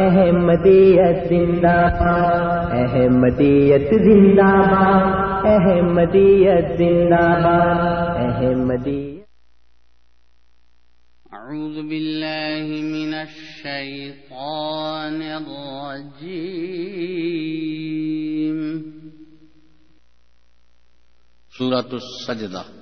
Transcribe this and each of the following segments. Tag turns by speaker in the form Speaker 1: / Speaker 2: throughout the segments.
Speaker 1: احمدیت زندہ باد احمدیت زندہ باد احمدیت زندہ باد احمدیت
Speaker 2: أعوذ بالله من الشيطان الرجيم سورة السجدة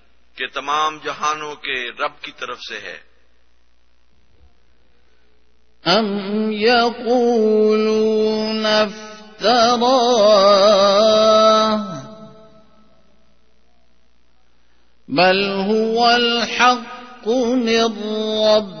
Speaker 3: کہ تمام جہانوں کے رب کی طرف سے ہے۔
Speaker 2: ام يقولون افتراه بل هو الحق من رب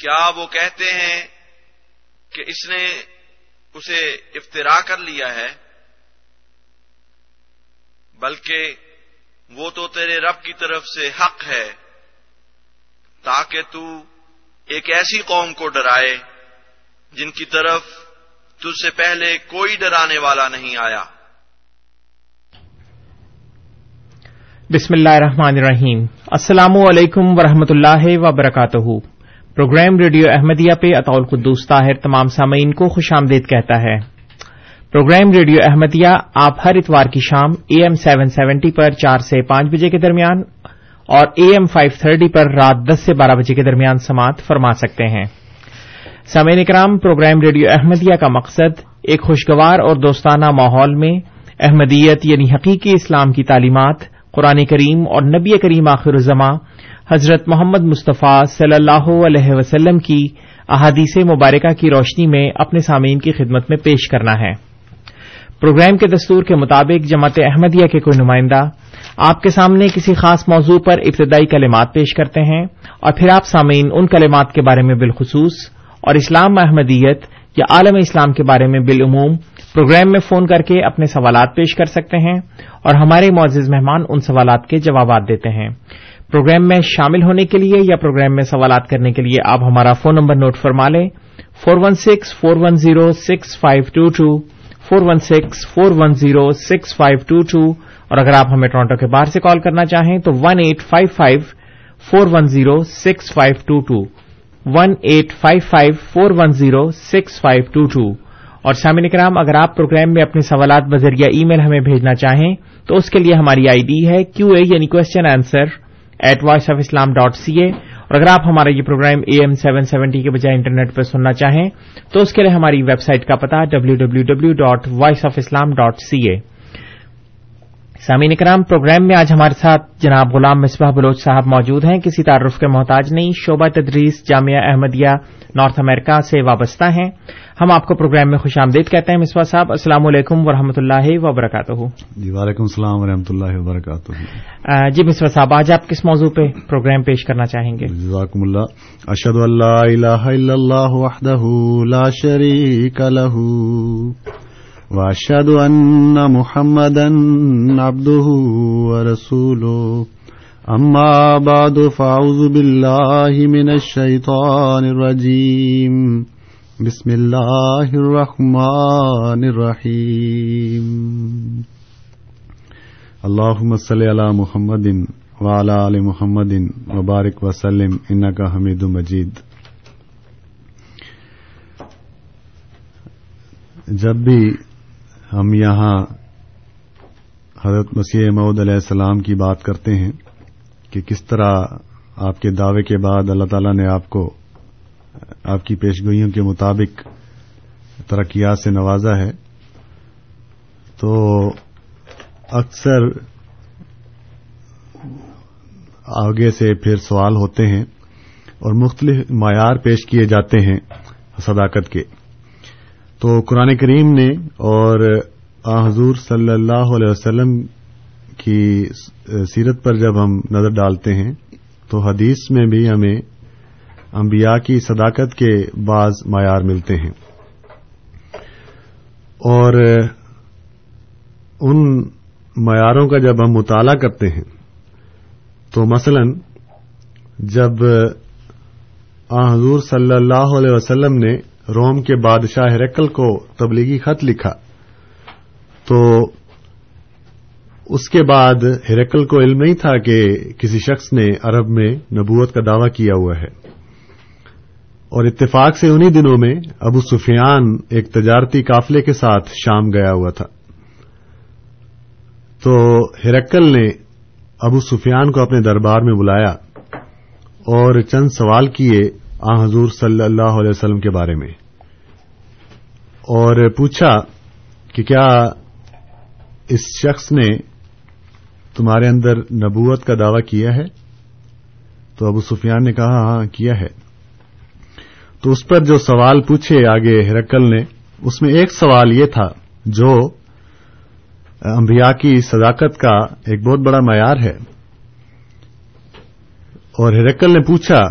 Speaker 3: کیا وہ کہتے ہیں کہ اس نے اسے افطرا کر لیا ہے؟ بلکہ وہ تو تیرے رب کی طرف سے حق ہے، تاکہ تو ایک ایسی قوم کو ڈرائے جن کی طرف تجھ سے پہلے کوئی ڈرانے والا نہیں آیا۔
Speaker 4: بسم اللہ الرحمن الرحیم۔ السلام علیکم ورحمۃ اللہ وبرکاتہ۔ پروگرام ریڈیو احمدیہ پہ اطول قدوس طاہر تمام سامعین کو خوش آمدید کہتا ہے۔ پروگرام ریڈیو احمدیہ آپ ہر اتوار کی شام اے ایم سیون سیونٹی پر چار سے پانچ بجے کے درمیان اور اے ایم فائیو تھرٹی پر رات دس سے بارہ بجے کے درمیان سماعت فرما سکتے ہیں۔ سامعین کرام پروگرام ریڈیو احمدیہ کا مقصد ایک خوشگوار اور دوستانہ ماحول میں احمدیت یعنی حقیقی اسلام کی تعلیمات، قرآن کریم اور نبی کریم آخر الزماں حضرت محمد مصطفیٰ صلی اللہ علیہ وسلم کی احادیث مبارکہ کی روشنی میں اپنے سامعین کی خدمت میں پیش کرنا ہے۔ پروگرام کے دستور کے مطابق جماعت احمدیہ کے کوئی نمائندہ آپ کے سامنے کسی خاص موضوع پر ابتدائی کلمات پیش کرتے ہیں اور پھر آپ سامعین ان کلمات کے بارے میں بالخصوص اور اسلام احمدیت یا عالم اسلام کے بارے میں بالعموم پروگرام میں فون کر کے اپنے سوالات پیش کر سکتے ہیں اور ہمارے معزز مہمان ان سوالات کے جوابات دیتے ہیں۔ پروگرام میں شامل ہونے کے لیے یا پروگرام میں سوالات کرنے کے لیے آپ ہمارا فون نمبر نوٹ فرما لیں۔ Four one six, four one zero, six five two two. Four one six, four one zero, six five two two. اور اگر آپ ہمیں ٹورانٹو کے باہر سے کال کرنا چاہیں تو one eight five five, four one zero, six five two two. One eight five five, four one zero, six five two two. اور سامع کرام، اگر آپ پروگرام میں اپنے سوالات بذریعہ ای میل ہمیں بھیجنا چاہیں، تو اس کے لیے ہماری آئی ڈی ہے کیو اے یعنی question answer at Voice of Islam dot C A اور اگر آپ ہمارا یہ programme A M seven seventy کے بجائے انٹرنیٹ پر سننا چاہیں، تو اس کے لیے ہماری ویب سائٹ کا پتا W W W dot Voice of Islam dot C A سامعین کرام، پروگرام میں آج ہمارے ساتھ جناب غلام مصباح بلوچ صاحب موجود ہیں۔ کسی تعارف کے محتاج نہیں، شعبہ تدریس جامعہ احمدیہ، نارتھ امریکہ سے وابستہ ہیں۔ ہم آپ کو پروگرام میں خوش آمدید کہتے ہیں مصباح صاحب السلام علیکم ورحمۃ اللہ وبرکاتہ۔
Speaker 5: جی وعلیکم السلام ورحمۃ اللہ وبرکاتہ۔
Speaker 4: جی مصباح صاحب آج آپ کس موضوع پہ پروگرام پیش کرنا چاہیں گے؟
Speaker 5: جزاکم اللہ۔ اشد اللہ الہ الا اللہ وحدہ لا شریک واشهد ان محمدا عبده ورسوله اما بعد فاعوذ بالله من الشيطان الرجيم بسم الله الرحمن الرحيم اللهم صل على محمد وعلى ال محمد وبارك وسلم انك حميد مجيد جب بھی ہم یہاں حضرت مسیح معود علیہ السلام کی بات کرتے ہیں کہ کس طرح آپ کے دعوے کے بعد اللہ تعالی نے آپ کو آپ کی پیشگوئیوں کے مطابق ترقیات سے نوازا ہے، تو اکثر آگے سے پھر سوال ہوتے ہیں اور مختلف معیار پیش کیے جاتے ہیں صداقت کے۔ تو قرآن کریم نے اور حضور صلی اللہ علیہ وسلم کی سیرت پر جب ہم نظر ڈالتے ہیں، تو حدیث میں بھی ہمیں انبیاء کی صداقت کے بعض معیار ملتے ہیں۔ اور ان معیاروں کا جب ہم مطالعہ کرتے ہیں، تو مثلا جب حضور صلی اللہ علیہ وسلم نے روم کے بادشاہ ہرکل کو تبلیغی خط لکھا، تو اس کے بعد ہرکل کو علم نہیں تھا کہ کسی شخص نے عرب میں نبوت کا دعوی کیا ہوا ہے۔ اور اتفاق سے انہی دنوں میں ابو سفیان ایک تجارتی قافلے کے ساتھ شام گیا ہوا تھا۔ تو ہرکل نے ابو سفیان کو اپنے دربار میں بلایا اور چند سوال کیے آ حضور صلی اللہ علیہ وسلم کے بارے میں۔ اور پوچھا کہ کیا اس شخص نے تمہارے اندر نبوت کا دعوی کیا ہے؟ تو ابو سفیان نے کہا ہاں کیا ہے۔ تو اس پر جو سوال پوچھے آگے ہرکل نے، اس میں ایک سوال یہ تھا جو انبیاء کی صداقت کا ایک بہت بڑا معیار ہے۔ اور ہرکل نے پوچھا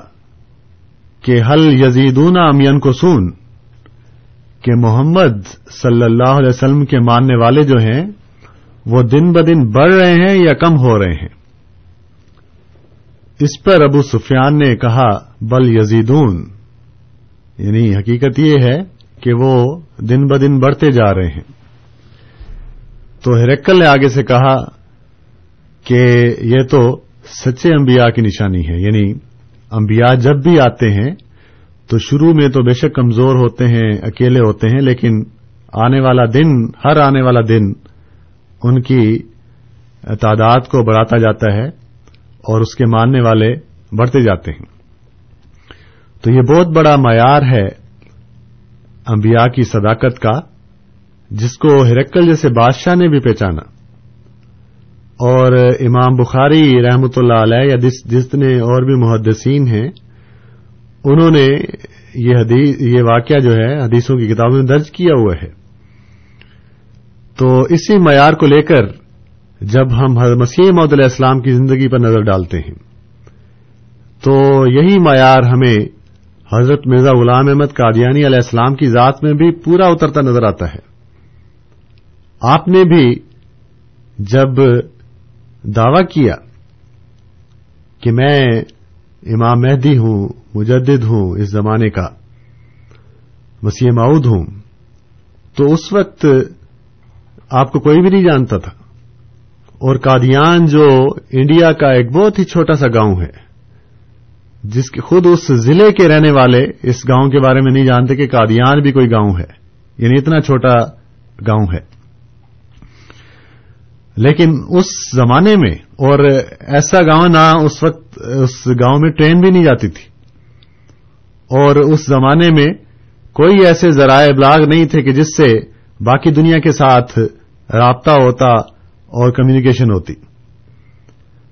Speaker 5: کہ حل یزیدون امین کو سون کہ محمد صلی اللہ علیہ وسلم کے ماننے والے جو ہیں، وہ دن بدن بڑھ رہے ہیں یا کم ہو رہے ہیں؟ اس پر ابو سفیان نے کہا، بل یزیدون۔ یعنی حقیقت یہ ہے کہ وہ دن بدن بڑھتے جا رہے ہیں۔ تو ہرکل نے آگے سے کہا کہ یہ تو سچے انبیاء کی نشانی ہے۔ یعنی انبیاء جب بھی آتے ہیں تو شروع میں تو بے شک کمزور ہوتے ہیں، اکیلے ہوتے ہیں، لیکن آنے والا دن، ہر آنے والا دن ان کی تعداد کو بڑھاتا جاتا ہے اور اس کے ماننے والے بڑھتے جاتے ہیں۔ تو یہ بہت بڑا معیار ہے انبیاء کی صداقت کا، جس کو ہرکل جیسے بادشاہ نے بھی پہچانا۔ اور امام بخاری رحمۃ اللہ علیہ یا جتنے اور بھی محدثین ہیں، انہوں نے یہ حدیث، یہ واقعہ جو ہے، حدیثوں کی کتابوں میں درج کیا ہوا ہے۔ تو اسی معیار کو لے کر جب ہم مسیح محدود علیہ السلام کی زندگی پر نظر ڈالتے ہیں، تو یہی معیار ہمیں حضرت مرزا غلام احمد قادیانی علیہ السلام کی ذات میں بھی پورا اترتا نظر آتا ہے۔ آپ نے بھی جب دعوی کیا کہ میں امام مہدی ہوں، مجدد ہوں اس زمانے کا مسیح معود ہوں، تو اس وقت آپ کو کوئی بھی نہیں جانتا تھا۔ اور قادیان جو انڈیا کا ایک بہت ہی چھوٹا سا گاؤں ہے۔ جس کے خود اس ضلع کے رہنے والے اس گاؤں کے بارے میں نہیں جانتے کہ قادیان بھی کوئی گاؤں ہے یعنی اتنا چھوٹا گاؤں ہے۔ لیکن اس زمانے میں اور ایسا گاؤں نہ اس وقت اس گاؤں میں ٹرین بھی نہیں جاتی تھی۔ اور اس زمانے میں کوئی ایسے ذرائع ابلاغ نہیں تھے کہ جس سے باقی دنیا کے ساتھ رابطہ ہوتا اور کمیونیکیشن ہوتی۔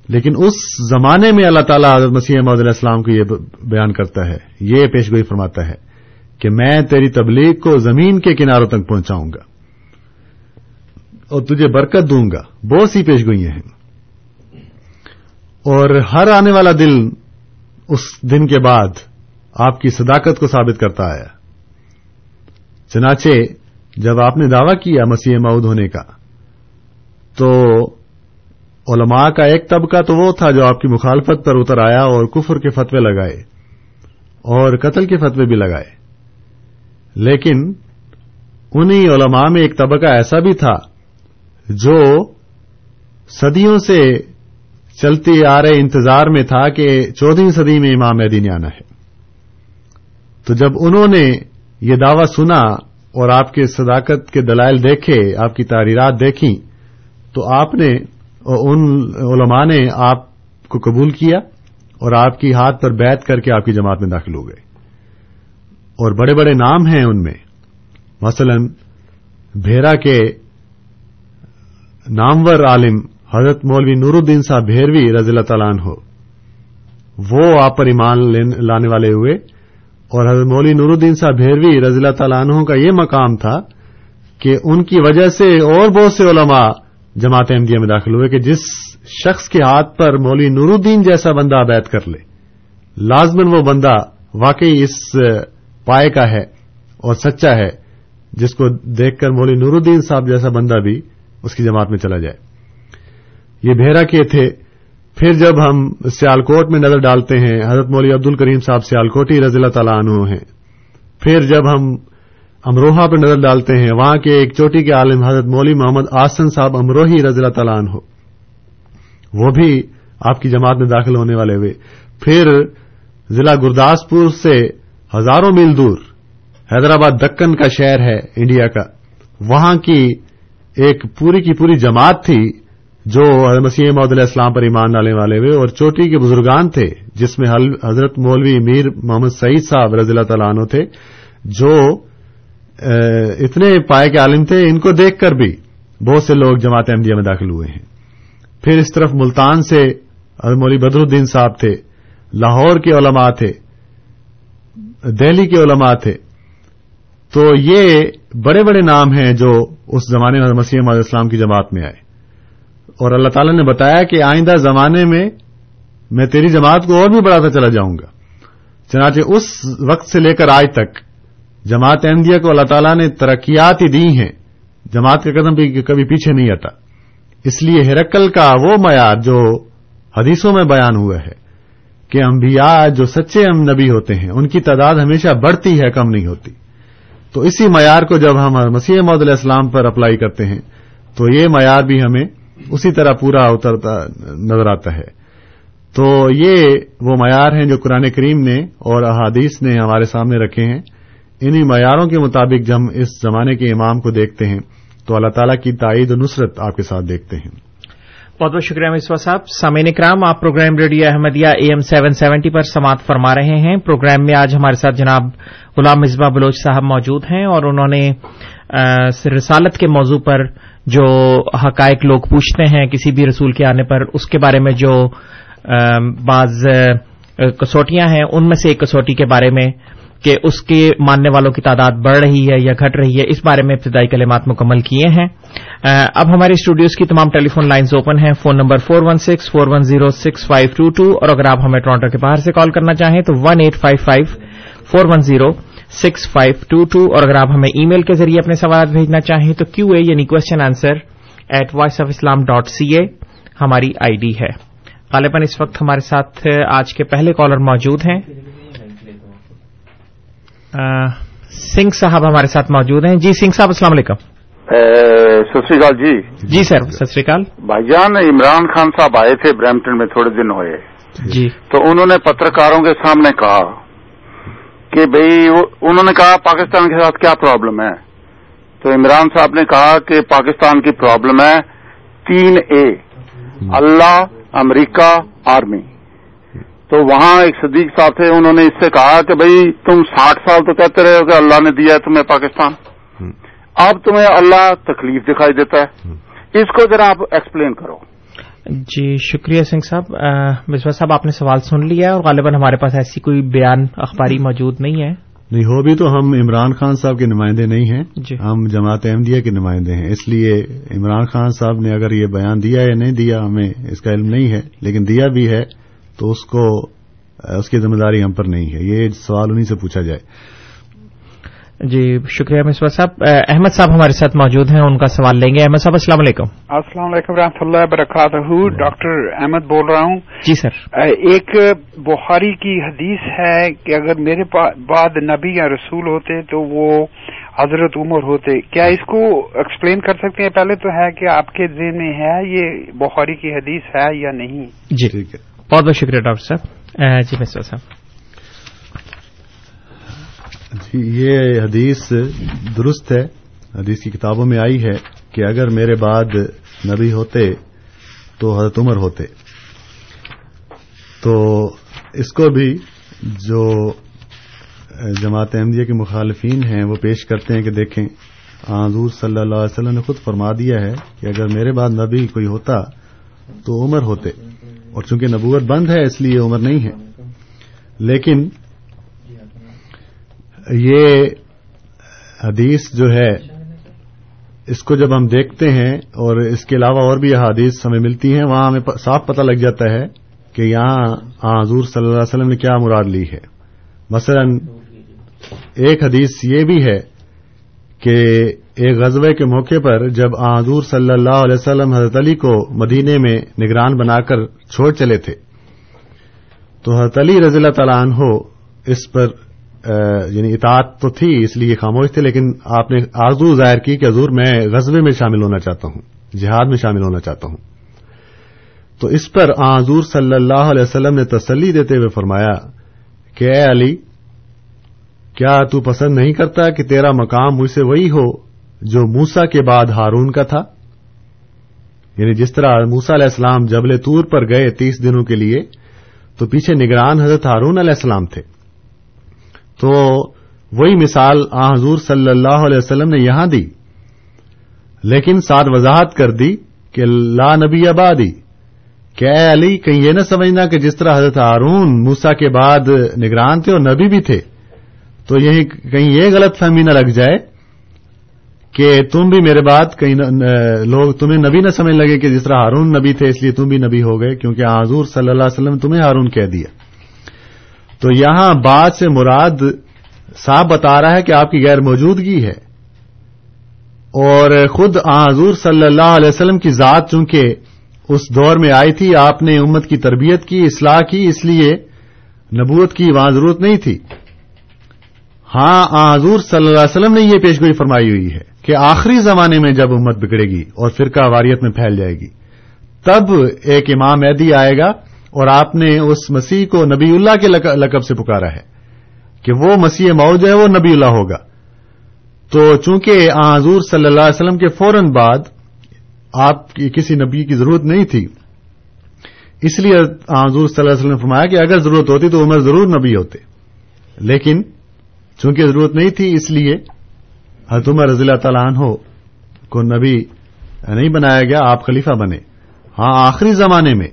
Speaker 5: لیکن اس زمانے میں اللہ تعالیٰ حضرت مسیح محمد علیہ السلام کو یہ بیان کرتا ہے، یہ پیشگوئی فرماتا ہے کہ میں تیری تبلیغ کو زمین کے کناروں تک پہنچاؤں گا اور تجھے برکت دوں گا۔ بہت سی پیشگوئیاں ہیں۔ اور ہر آنے والا دل اس دن کے بعد آپ کی صداقت کو ثابت کرتا آیا چنانچہ جب آپ نے دعویٰ کیا مسیح معود ہونے کا، تو علماء کا ایک طبقہ تو وہ تھا جو آپ کی مخالفت پر اتر آیا اور کفر کے فتوے لگائے اور قتل کے فتوے بھی لگائے۔ لیکن انہی علماء میں ایک طبقہ ایسا بھی تھا جو صدیوں سے چلتی آ رہے انتظار میں تھا کہ چودہویں صدی میں امام مہدی آنا ہے۔ تو جب انہوں نے یہ دعویٰ سنا اور آپ کے صداقت کے دلائل دیکھے، آپ کی تحریرات دیکھی تو آپ نے ان علماء نے آپ کو قبول کیا اور آپ کی ہاتھ پر بیت کر کے آپ کی جماعت میں داخل ہو گئے۔ اور بڑے بڑے نام ہیں ان میں۔ مثلا بھیرا کے نامور عالم حضرت مولوی نور الدین صاحب بھیروی رضی اللہ تعالیٰ عنہ، وہ آپ پر ایمان لانے والے ہوئے۔ اور حضرت مولوی نور الدین صاحب بھیروی رضی اللہ تعالیٰ عنہ کا یہ مقام تھا کہ ان کی وجہ سے اور بہت سے علماء جماعت احمدیہ میں داخل ہوئے کہ جس شخص کے ہاتھ پر مولوی نور الدین جیسا بندہ بیت کر لے لازمن وہ بندہ واقعی اس پائے کا ہے اور سچا ہے، جس کو دیکھ کر مولوی نور الدین صاحب جیسا بندہ بھی اس کی جماعت میں چلا جائے۔ یہ بہرا کے تھے۔ پھر جب ہم سیالکوٹ میں نظر ڈالتے ہیں، حضرت مولوی عبد الکریم صاحب سیالکوٹی رضی اللہ تعالیٰ عنہ ہیں۔ پھر جب ہم امروہا پر نظر ڈالتے ہیں۔ وہاں کے ایک چوٹی کے عالم حضرت مولوی محمد آسن صاحب امروہی رضی اللہ تعالیٰ عنہ۔ وہ بھی آپ کی جماعت میں داخل ہونے والے ہوئے۔ پھر ضلع گرداسپور سے ہزاروں میل دور حیدرآباد دکن کا شہر ہے انڈیا کا۔ وہاں کی ایک پوری کی پوری جماعت تھی جو مسیح محدود علیہ السلام پر ایمان ڈالنے والے ہوئے اور چوٹی کے بزرگان تھے، جس میں حضرت مولوی میر محمد سعید صاحب رضی اللہ تعالیٰ عنہ تھے، جو اتنے پائے کے عالم تھے، ان کو دیکھ کر بھی بہت سے لوگ جماعت احمدیہ میں داخل ہوئے ہیں۔ پھر اس طرف ملتان سے حضرت مولوی بدر الدین صاحب تھے، لاہور کے علماء تھے، دہلی کے علماء تھے۔ تو یہ بڑے بڑے نام ہیں جو اس زمانے میں مسیح محمد اسلام کی جماعت میں آئے۔ اور اللہ تعالیٰ نے بتایا کہ آئندہ زمانے میں میں تیری جماعت کو اور بھی بڑھاتا چلا جاؤں گا۔ چنانچہ اس وقت سے لے کر آج تک جماعت احمدیہ کو اللہ تعالیٰ نے ترقیات ہی دی ہیں۔ جماعت کا قدم بھی کبھی پیچھے نہیں آتا اس لیے ہرکل کا وہ معیار جو حدیثوں میں بیان ہوا ہے کہ انبیاء جو سچے ام نبی ہوتے ہیں، ان کی تعداد ہمیشہ بڑھتی ہے، کم نہیں ہوتی۔ تو اسی معیار کو جب ہم مسیح محدود علیہ السلام پر اپلائی کرتے ہیں، تو یہ معیار بھی ہمیں اسی طرح پورا اترتا نظر آتا ہے۔ تو یہ وہ معیار ہیں جو قرآن کریم نے اور احادیث نے ہمارے سامنے رکھے ہیں۔ انہی معیاروں کے مطابق جب ہم اس زمانے کے امام کو دیکھتے ہیں، تو اللہ تعالیٰ کی تائید و نصرت آپ کے ساتھ دیکھتے ہیں۔
Speaker 4: بہت بہت شکریہ مصباح صاحب۔ سامعین کرام آپ programme radio Ahmadiyya AM seven seventy seventy پر سماعت فرما رہے ہیں۔ پروگرام میں آج ہمارے ساتھ جناب غلام مصباح بلوچ صاحب موجود ہیں اور انہوں نے رسالت کے موضوع پر جو حقائق لوگ پوچھتے ہیں، کسی بھی رسول کے آنے پر، اس کے بارے میں جو بعض کسوٹیاں ہیں، ان میں سے ایک کسوٹی کے بارے میں کہ اس کے ماننے والوں کی تعداد بڑھ رہی ہے یا گھٹ رہی ہے، اس بارے میں ابتدائی کلمات مکمل کیے ہیں۔ اب ہمارے اسٹوڈیوز کی تمام ٹیلی فون لائنز اوپن ہیں، phone number four one six four one zero six five two two اور اگر آپ ہمیں ٹورانٹو کے باہر سے کال کرنا چاہیں تو one eight five five four one zero six five two two اور اگر آپ ہمیں ای میل کے ذریعے اپنے سوالات بھیجنا چاہیں تو کیو اے یعنی question answer at Voice of Islam dot C A ہماری آئی ڈی ہے۔ غالباً اس وقت ہمارے ساتھ آج کے پہلے کالر موجود ہیں۔ سنگھ صاحب ہمارے ساتھ موجود ہیں۔ جی سنگھ صاحب السلام علیکم۔
Speaker 6: ست شری جی۔
Speaker 4: جی سر ست شری
Speaker 6: بھائی جان عمران خان صاحب آئے تھے برمپٹن میں تھوڑے دن ہوئے۔
Speaker 4: جی۔
Speaker 6: تو انہوں نے پترکاروں کے سامنے کہا کہ بھئی انہوں نے کہا پاکستان کے ساتھ کیا پرابلم ہے؟ تو عمران صاحب نے کہا کہ پاکستان کی پرابلم ہے تین اے۔ اللہ امریکہ آرمی۔ تو وہاں ایک صدیق صاحب تھے انہوں نے اس سے کہا کہ بھئی تم ساٹھ سال تو کہتے رہے ہو کہ اللہ نے دیا ہے تمہیں پاکستان۔ اب تمہیں اللہ تکلیف دکھائی دیتا ہے۔ اس کو ذرا آپ ایکسپلین کرو۔
Speaker 4: جی شکریہ سنگھ صاحب۔ مصباح صاحب آپ نے سوال سن لیا اور غالباً ہمارے پاس ایسی کوئی بیان اخباری موجود نہیں ہے۔
Speaker 5: نہیں ہو بھی تو ہم عمران خان صاحب کے نمائندے نہیں ہیں۔
Speaker 4: جی۔
Speaker 5: ہم جماعت احمدیہ کے نمائندے ہیں۔ اس لیے عمران خان صاحب نے اگر یہ بیان دیا یا نہیں دیا ہمیں اس کا علم نہیں ہے لیکن دیا بھی ہے۔ تو اس کو اس کی ذمہ داری ہم پر نہیں ہے۔ یہ سوال انہیں سے پوچھا جائے۔
Speaker 4: جی شکریہ مصباح صاحب۔ احمد صاحب ہمارے ساتھ موجود ہیں ان کا سوال لیں گے۔ احمد صاحب السلام علیکم۔
Speaker 7: السلام علیکم رحمۃ اللہ وبرکاتہ۔ ڈاکٹر احمد بول رہا ہوں۔
Speaker 4: جی سر۔
Speaker 7: ایک بخاری کی حدیث ہے کہ اگر میرے بعد نبی یا رسول ہوتے تو وہ حضرت عمر ہوتے۔ کیا اس کو ایکسپلین کر سکتے ہیں؟ پہلے تو ہے کہ آپ کے ذہن میں ہے یہ بخاری کی حدیث ہے یا نہیں؟
Speaker 4: جی۔
Speaker 5: ٹھیک ہے۔
Speaker 4: بہت بہت شکریہ ڈاکٹر صاحب جی مصباح صاحب۔
Speaker 5: جی یہ حدیث درست ہے، حدیث کی کتابوں میں آئی ہے کہ اگر میرے بعد نبی ہوتے تو حضرت عمر ہوتے۔ تو اس کو بھی جو جماعت احمدیہ کے مخالفین ہیں وہ پیش کرتے ہیں کہ دیکھیں، حضور صلی اللہ علیہ وسلم نے خود فرما دیا ہے کہ اگر میرے بعد نبی کوئی ہوتا تو عمر ہوتے۔ اور چونکہ نبوت بند ہے اس لیے عمر نہیں ہے۔ لیکن یہ حدیث جو ہے، اس کو جب ہم دیکھتے ہیں اور اس کے علاوہ اور بھی حدیث ہمیں ملتی ہیں، وہاں ہمیں صاف پتہ لگ جاتا ہے کہ یہاں حضور صلی اللہ علیہ وسلم نے کیا مراد لی ہے۔ مثلا، ایک حدیث یہ بھی ہے کہ ایک غزوے کے موقع پر جب حضور صلی اللہ علیہ وسلم حضرت علی کو مدینے میں نگران بنا کر چھوڑ چلے تھے، تو حضرت علی رضی اللہ تعالیٰ عنہ اس پر یعنی اطاعت تو تھی، اس لیے خاموش تھے، لیکن آپ نے آرزو ظاہر کی کہ حضور میں غزبے میں شامل ہونا چاہتا ہوں، جہاد میں شامل ہونا چاہتا ہوں۔ تو اس پر حضور صلی اللہ علیہ وسلم نے تسلی دیتے ہوئے فرمایا کہ اے علی، کیا تو پسند نہیں کرتا کہ تیرا مقام مجھ سے وہی ہو جو موسا کے بعد ہارون کا تھا۔ یعنی جس طرح موسا علیہ السلام جبل تور پر گئے تیس دنوں کے لیے، تو پیچھے نگران حضرت ہارون علیہ السلام تھے۔ تو وہی مثال آ حضور صلی اللہ علیہ وسلم نے یہاں دی۔ لیکن ساتھ وضاحت کر دی کہ لا نبی آبادی۔ کیا اے علی، کہیں یہ نہ سمجھنا کہ جس طرح حضرت ہارون موسا کے بعد نگران تھے اور نبی بھی تھے، تو یہی کہیں یہ غلط فہمی نہ لگ جائے۔ کہ تم بھی میرے بات کہیں لوگ تمہیں نبی نہ سمجھ لگے کہ جس طرح ہارون نبی تھے، اس لیے تم بھی نبی ہو گئے، کیونکہ حضور صلی اللہ علیہ وسلم تمہیں ہارون کہہ دیا۔ تو یہاں بات سے مراد صاحب بتا رہا ہے کہ آپ کی غیر موجودگی ہے۔ اور خود حضور صلی اللہ علیہ وسلم کی ذات چونکہ اس دور میں آئی تھی، آپ نے امت کی تربیت کی، اصلاح کی، اس لیے نبوت کی وہاں ضرورت نہیں تھی۔ ہاں حضور صلی اللہ علیہ وسلم نے یہ پیشگوئی فرمائی ہوئی ہے کہ آخری زمانے میں جب امت بگڑے گی اور فرقہ واریت میں پھیل جائے گی، تب ایک امام ایدی آئے گا اور آپ نے اس مسیح کو نبی اللہ کے لقب سے پکارا ہے کہ وہ مسیح موج ہے، وہ نبی اللہ ہوگا۔ تو چونکہ حضور صلی اللہ علیہ وسلم کے فوراً بعد آپ کی کسی نبی کی ضرورت نہیں تھی، اس لیے حضور صلی اللہ علیہ وسلم نے فرمایا کہ اگر ضرورت ہوتی تو عمر ضرور نبی ہوتے۔ لیکن چونکہ ضرورت نہیں تھی اس لیے حضرت عمر رضی اللہ تعالیٰ عنہ کو نبی نہیں بنایا گیا، آپ خلیفہ بنے۔ ہاں آخری زمانے میں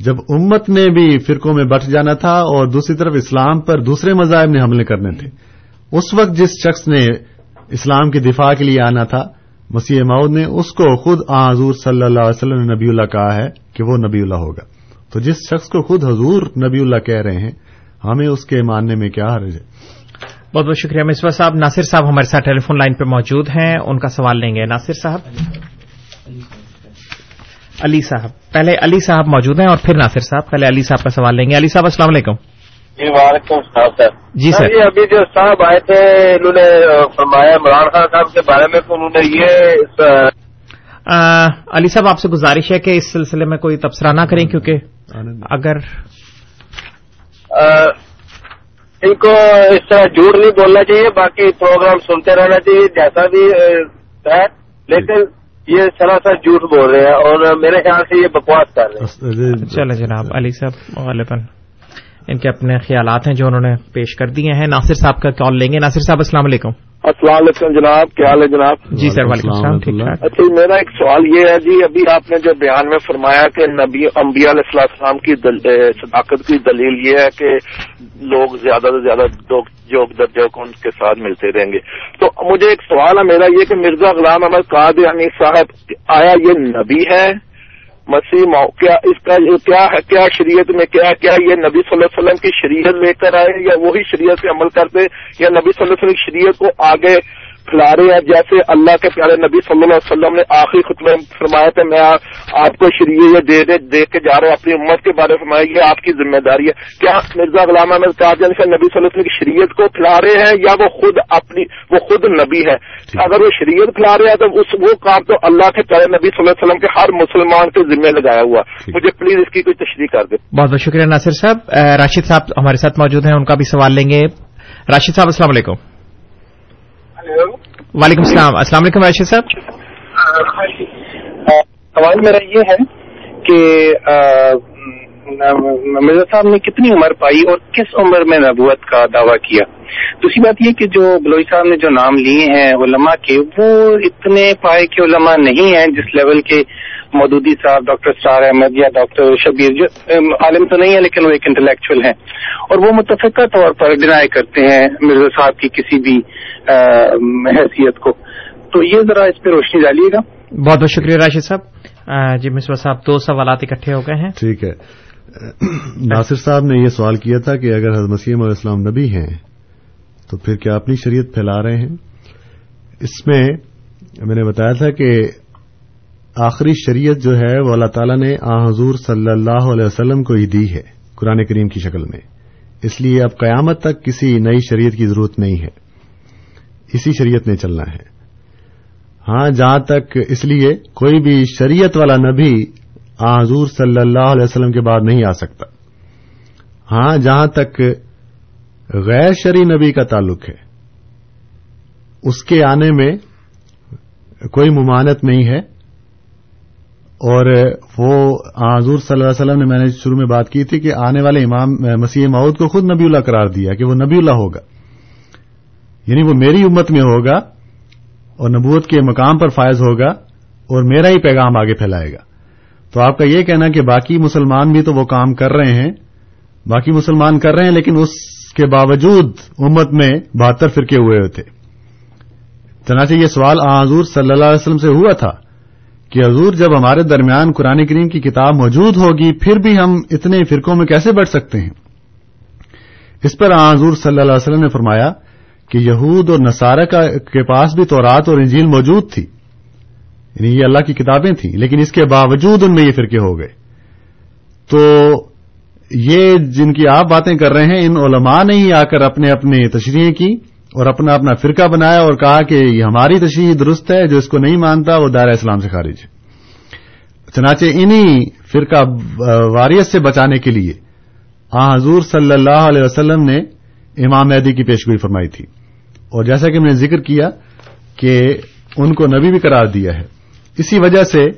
Speaker 5: جب امت نے بھی فرقوں میں بٹ جانا تھا اور دوسری طرف اسلام پر دوسرے مذاہب نے حملے کرنے تھے۔ اس وقت جس شخص نے اسلام کی دفاع کے لیے آنا تھا، مسیح ماؤد نے اس کو خود حضور صلی اللہ علیہ وسلم نے نبی اللہ کہا ہے کہ وہ نبی اللہ ہوگا۔ تو جس شخص کو خود حضور نبی اللہ کہہ رہے ہیں، ہمیں اس کے ماننے میں کیا حرج ہے؟
Speaker 4: بہت بہت شکریہ. مصباح صاحب ناصر صاحب ہمارے ساتھ ٹیلی فون لائن پہ موجود ہیں ان کا سوال لیں گے. ناصر صاحب؟ علی صاحب. پہلے علی صاحب موجود ہیں اور پھر ناصر صاحب. پہلے علی صاحب کا سوال لیں گے. علی صاحب السلام علیکم.
Speaker 8: جی وعلیکم السلام سر.
Speaker 4: جی سر
Speaker 8: یہ ابھی جو صاحب آئے تھے انہوں نے فرمایا عمران خان صاحب کے بارے میں تو انہوں نے یہ
Speaker 4: علی صاحب آپ سے گزارش ہے کہ اس سلسلے میں کوئی تبصرہ نہ کریں کیونکہ اگر
Speaker 8: ان کو اس طرح جھوٹ نہیں بولنا چاہیے باقی پروگرام سنتے رہنا چاہیے جیسا بھی ہے لیکن یہ سراسر جھوٹ بول رہے ہیں اور میرے خیال سے یہ بکواس کر رہے ہیں
Speaker 4: چلے جناب علی صاحب غالباً ان کے اپنے خیالات ہیں جو انہوں نے پیش کر دیے ہیں۔ ناصر صاحب کا کال لیں گے۔ ناصر صاحب السلام علیکم۔
Speaker 9: السلام علیکم جناب کیا حال ہے جناب؟
Speaker 4: جی سر وعلیکم السلام ٹھیک ٹھاک۔
Speaker 9: اچھا میرا ایک سوال یہ ہے جی ابھی آپ نے جو بیان میں فرمایا کہ نبی انبیاء علیہ السلام السلام کی صداقت کی دلیل یہ ہے کہ لوگ زیادہ سے زیادہ لوگ جو درجے کو ان کے ساتھ ملتے رہیں گے۔ تو مجھے ایک سوال ہے میرا یہ کہ مرزا غلام احمد قادیانی صاحب آیا یہ نبی ہے؟ مسیح مو... کیا اس کا یہ کیا ہے کیا شریعت میں کیا کیا یہ نبی صلی اللہ علیہ وسلم کی شریعت لے کر آئے یا وہی شریعت سے عمل کرتے یا نبی صلی اللہ علیہ وسلم کی شریعت کو آگے پھیلا رہے ہیں۔ جیسے اللہ کے پیارے نبی صلی اللہ علیہ وسلم نے آخری میں فرمایا تھا میں آپ کو شریعت دے دے دے کے جا رہا ہوں اپنی امت کے بارے میں فرمایا یہ آپ کی ذمہ داری ہے۔ کیا مرزا غلام احمد قادیانی سے نبی صلی اللہ علیہ وسلم کی شریعت کو پھیلا رہے ہیں یا وہ خود اپنی وہ خود نبی ہے اگر وہ شریعت پھیلا رہے ہیں تو اس وہ کام تو اللہ کے پیارے نبی صلی اللہ علیہ وسلم کے ہر مسلمان کے ذمہ لگایا ہوا مجھے پلیز اس کی کوئی تشریح کر دیں۔
Speaker 4: بہت بہت شکریہ ناصر صاحب۔ راشد صاحب ہمارے ساتھ موجود ہیں ان کا بھی سوال لیں گے۔ راشد صاحب السلام علیکم۔ وعلیکم السلام۔ السلام علیکم راشد صاحب۔
Speaker 10: سوال میرا یہ ہے کہ مرزا صاحب نے کتنی عمر پائی اور کس عمر میں نبوت کا دعویٰ کیا؟ دوسری بات یہ کہ جو بلوئی صاحب نے جو نام لیے ہیں علماء کے، وہ اتنے پائے کے علماء نہیں ہیں جس لیول کے مودودی صاحب، ڈاکٹر اسٹار احمد یا ڈاکٹر شبیر جو عالم تو نہیں ہے لیکن وہ ایک انٹلیکچوئل ہیں۔ اور وہ متفقہ طور پر ڈینائی کرتے ہیں مرزا صاحب کی کسی بھی حیثیت کو۔ تو یہ ذرا اس پہ روشنی ڈالیے گا۔
Speaker 4: بہت بہت شکریہ راشد صاحب۔ جی مصباح صاحب دو سوالات اکٹھے ہو گئے ہیں۔
Speaker 5: ٹھیک ہے۔ ناصر صاحب نے یہ سوال کیا تھا کہ اگر حضرت مسیم علیہ السلام نبی ہیں تو پھر کیا اپنی شریعت پھیلا رہے ہیں؟ اس میں میں نے بتایا تھا کہ آخری شریعت جو ہے وہ اللہ تعالیٰ نے آ حضور صلی اللہ علیہ وسلم کو ہی دی ہے قرآن کریم کی شکل میں۔ اس لیے اب قیامت تک کسی نئی شریعت کی ضرورت نہیں ہے۔ اسی شریعت نے چلنا ہے۔ ہاں جہاں تک اس لیے کوئی بھی شریعت والا نبی حضور صلی اللہ علیہ وسلم کے بعد نہیں آ سکتا۔ ہاں جہاں تک غیر شرعی نبی کا تعلق ہے، اس کے آنے میں کوئی ممانت نہیں ہے۔ اور وہ حضور صلی اللہ علیہ وسلم نے میں نے شروع میں بات کی تھی کہ آنے والے امام مسیح معود کو خود نبی اللہ قرار دیا کہ وہ نبی اللہ ہوگا۔ یعنی وہ میری امت میں ہوگا اور نبوت کے مقام پر فائز ہوگا اور میرا ہی پیغام آگے پھیلائے گا۔ تو آپ کا یہ کہنا کہ باقی مسلمان بھی تو وہ کام کر رہے ہیں، باقی مسلمان کر رہے ہیں لیکن اس کے باوجود امت میں بہتر فرقے ہوئے ہوئے تھے۔ چنانچہ یہ سوال آ حضور صلی اللہ علیہ وسلم سے ہوا تھا کہ حضور جب ہمارے درمیان قرآن کریم کی کتاب موجود ہوگی، پھر بھی ہم اتنے فرقوں میں کیسے بڑھ سکتے ہیں؟ اس پر آ حضور صلی اللہ علیہ وسلم نے فرمایا کہ یہود اور نصارہ کا کے پاس بھی تورات اور انجیل موجود تھی۔ یعنی یہ اللہ کی کتابیں تھیں، لیکن اس کے باوجود ان میں یہ فرقے ہو گئے۔ تو یہ جن کی آپ باتیں کر رہے ہیں، ان علماء نے ہی آ کر اپنے اپنے تشریح کی اور اپنا اپنا فرقہ بنایا اور کہا کہ یہ ہماری تشریح درست ہے، جو اس کو نہیں مانتا وہ دائرہ اسلام سے خارج ہے۔ چنانچہ انہی فرقہ واریت سے بچانے کے لیے آ حضور صلی اللہ علیہ وسلم نے امام مہدی کی پیشگوئی فرمائی تھی۔ اور جیسا کہ میں نے ذکر کیا کہ ان کو نبی بھی قرار دیا ہے۔ اسی وجہ سے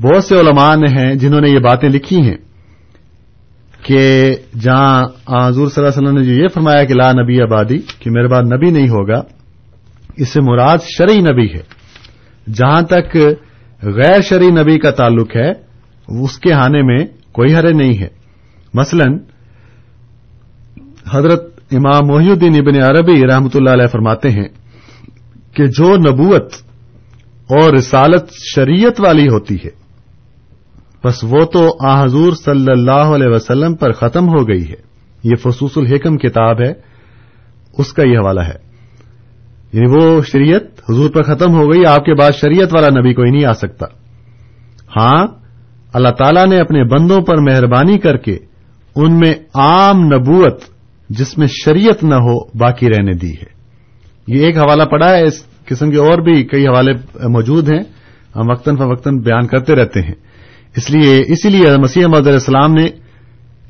Speaker 5: بہت سے علماء ہیں جنہوں نے یہ باتیں لکھی ہیں کہ جہاں حضور صلی اللہ علیہ وسلم نے جو یہ فرمایا کہ لا نبی آبادی، کہ میرے بعد نبی نہیں ہوگا، اس سے مراد شرعی نبی ہے۔ جہاں تک غیر شرعی نبی کا تعلق ہے، اس کے آنے میں کوئی حرے نہیں ہے۔ مثلا حضرت امام محی الدین ابن عربی رحمۃ اللہ علیہ فرماتے ہیں کہ جو نبوت اور رسالت شریعت والی ہوتی ہے، بس وہ تو آ حضور صلی اللہ علیہ وسلم پر ختم ہو گئی ہے۔ یہ فصوص الحکم کتاب ہے، اس کا یہ حوالہ ہے۔ یعنی وہ شریعت حضور پر ختم ہو گئی، آپ کے بعد شریعت والا نبی کوئی نہیں آ سکتا۔ ہاں اللہ تعالیٰ نے اپنے بندوں پر مہربانی کر کے ان میں عام نبوت جس میں شریعت نہ ہو، باقی رہنے دی ہے۔ یہ ایک حوالہ پڑا ہے، اس قسم کے اور بھی کئی حوالے موجود ہیں۔ ہم وقتاً فوقتاً بیان کرتے رہتے ہیں۔ اس لیے اسی لیے مسیح علیہ السلام نے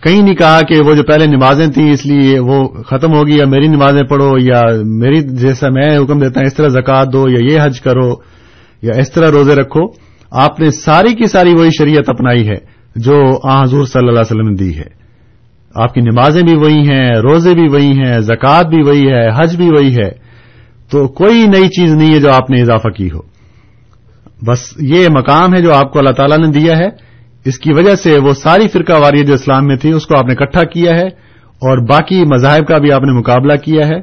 Speaker 5: کہیں نہیں کہا کہ وہ جو پہلے نمازیں تھیں، اس لیے وہ ختم ہوگی، یا میری نمازیں پڑھو، یا میری جیسا میں حکم دیتا ہوں، اس طرح زکوٰۃ دو، یا یہ حج کرو، یا اس طرح روزے رکھو۔ آپ نے ساری کی ساری وہی شریعت اپنائی ہے، جو آ حضور صلی اللہ علیہ وسلم نے دی ہے۔ آپ کی نمازیں بھی وہی ہیں، روزے بھی وہی ہیں، زکوٰۃ بھی وہی ہے، حج بھی وہی ہے۔ تو کوئی نئی چیز نہیں ہے جو آپ نے اضافہ کی ہو۔ بس یہ مقام ہے جو آپ کو اللہ تعالیٰ نے دیا ہے۔ اس کی وجہ سے وہ ساری فرقہ واریت جو اسلام میں تھی، اس کو آپ نے اکٹھا کیا ہے اور باقی مذاہب کا بھی آپ نے مقابلہ کیا ہے۔